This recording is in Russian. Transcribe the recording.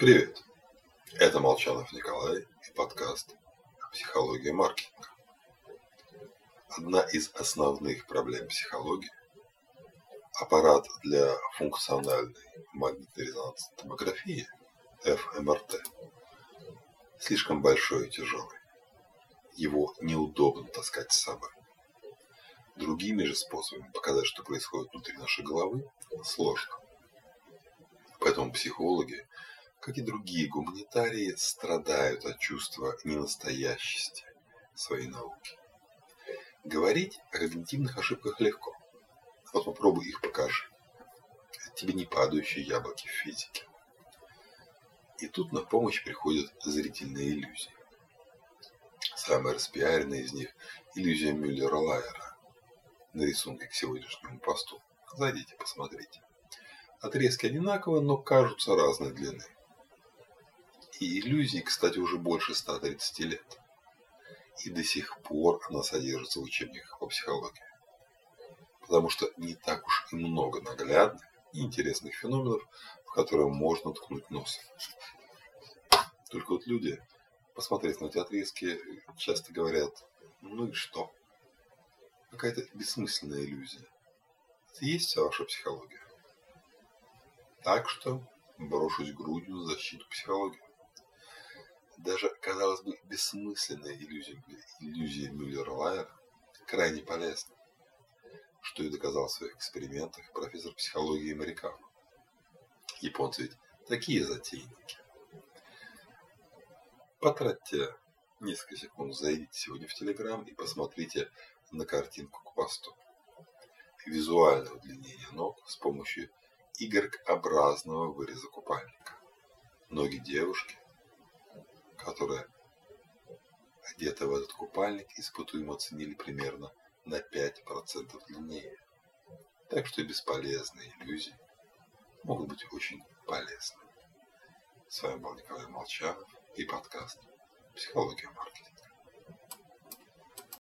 Привет! Это Молчанов Николай и подкаст «Психология маркетинга». Одна из основных проблем психологии – аппарат для функциональной магнитно-резонансной томографии ФМРТ слишком большой и тяжелый. Его неудобно таскать с собой. Другими же способами показать, что происходит внутри нашей головы, сложно. Поэтому психологи – как и другие гуманитарии, страдают от чувства ненастоящести своей науки. Говорить о когнитивных ошибках легко. Вот попробуй их покажи. Это тебе не падающие яблоки в физике. И тут на помощь приходят зрительные иллюзии. Самая распиаренная из них – иллюзия Мюллера-Лайера на рисунке к сегодняшнему посту. Зайдите, посмотрите. Отрезки одинаковые, но кажутся разной длины и иллюзии, кстати, уже больше 130 лет. И до сих пор она содержится в учебниках по психологии. Потому что не так уж и много наглядных и интересных феноменов, в которые можно ткнуть нос. Только вот люди, посмотрев на эти отрезки, часто говорят, ну и что? Какая-то бессмысленная иллюзия. Это есть вся ваша психология. Так что брошусь грудью на защиту психологии даже, казалось бы, бессмысленная иллюзия, иллюзия Мюллера-Лайера крайне полезна, что и доказал в своих экспериментах профессор психологии Марикава. Японцы ведь такие затейники. Потратьте несколько секунд, зайдите сегодня в Телеграм и посмотрите на картинку к посту. Визуальное удлинение ног с помощью Y-образного выреза купальника. Ноги девушки которая одета в этот купальник, испытуемо оценили примерно на 5% длиннее. Так что бесполезные иллюзии могут быть очень полезны. С вами был Николай Молчанов и подкаст «Психология маркетинга».